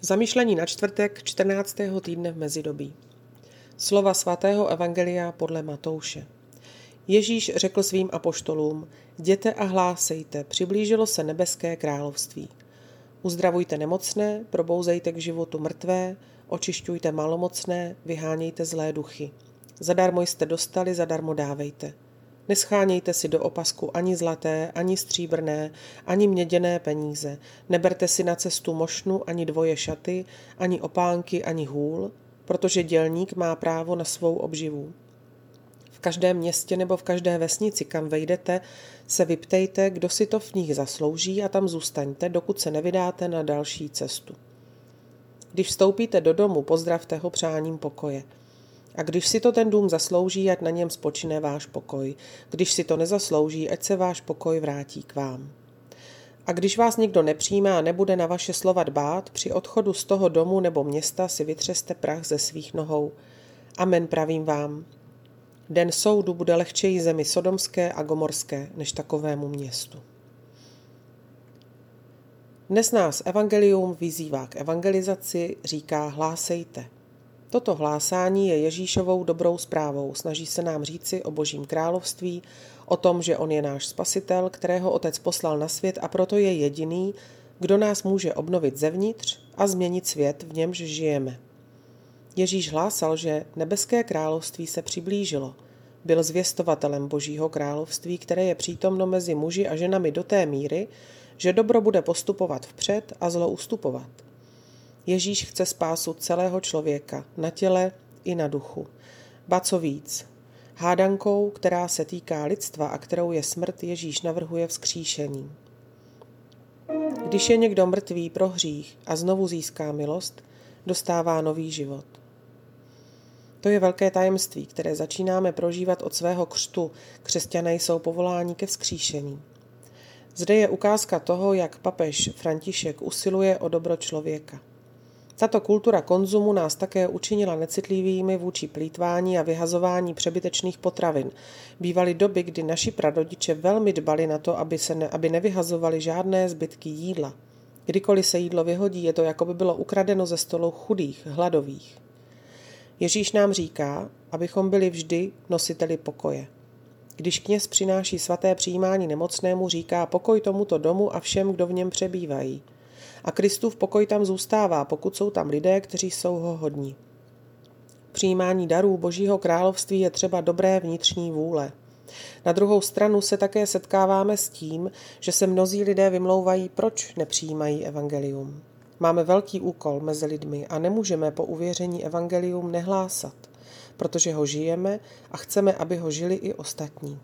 Zamýšlení na čtvrtek 14. týdne v mezidobí. Slova svatého Evangelia podle Matouše. Ježíš řekl svým apoštolům, jděte a hlásejte, přiblížilo se nebeské království. Uzdravujte nemocné, probouzejte k životu mrtvé, očišťujte malomocné, vyhánějte zlé duchy. Zadarmo jste dostali, zadarmo dávejte. Neschánějte si do opasku ani zlaté, ani stříbrné, ani měděné peníze. Neberte si na cestu mošnu, ani dvoje šaty, ani opánky, ani hůl, protože dělník má právo na svou obživu. V každém městě nebo v každé vesnici, kam vejdete, se vyptejte, kdo si to v nich zaslouží a tam zůstaňte, dokud se nevydáte na další cestu. Když vstoupíte do domu, pozdravte ho přáním pokoje – a když si to ten dům zaslouží, ať na něm spočine váš pokoj. Když si to nezaslouží, ať se váš pokoj vrátí k vám. A když vás někdo nepřijímá a nebude na vaše slova dbát, při odchodu z toho domu nebo města si vytřeste prach ze svých nohou. Amen pravím vám. Den soudu bude lehčeji zemi sodomské a gomorské než takovému městu. Dnes nás evangelium vyzývá k evangelizaci, říká hlásejte – Toto hlásání je Ježíšovou dobrou zprávou. Snaží se nám říci o Božím království, o tom, že On je náš spasitel, kterého Otec poslal na svět a proto je jediný, kdo nás může obnovit zevnitř a změnit svět, v němž žijeme. Ježíš hlásal, že nebeské království se přiblížilo. Byl zvěstovatelem Božího království, které je přítomno mezi muži a ženami do té míry, že dobro bude postupovat vpřed a zlo ustupovat. Ježíš chce spásu celého člověka, na těle i na duchu. Ba co víc, hádankou, která se týká lidstva a kterou je smrt, Ježíš navrhuje vzkříšení. Když je někdo mrtvý pro hřích a znovu získá milost, dostává nový život. To je velké tajemství, které začínáme prožívat od svého křtu. Křesťané jsou povoláni ke vzkříšení. Zde je ukázka toho, jak papež František usiluje o dobro člověka. Tato kultura konzumu nás také učinila necitlivými vůči plítvání a vyhazování přebytečných potravin. Bývaly doby, kdy naši prarodiče velmi dbali na to, aby, se ne, aby nevyhazovali žádné zbytky jídla. Kdykoliv se jídlo vyhodí, je to jako by bylo ukradeno ze stolu chudých, hladových. Ježíš nám říká, abychom byli vždy nositeli pokoje. Když kněz přináší svaté přijímání nemocnému, říká pokoj tomuto domu a všem, kdo v něm přebývají – a Kristův pokoj tam zůstává, pokud jsou tam lidé, kteří jsou ho hodní. Přijímání darů Božího království je třeba dobré vnitřní vůle. Na druhou stranu se také setkáváme s tím, že se mnozí lidé vymlouvají, proč nepřijímají evangelium. Máme velký úkol mezi lidmi a nemůžeme po uvěření evangelium nehlásat, protože ho žijeme a chceme, aby ho žili i ostatní.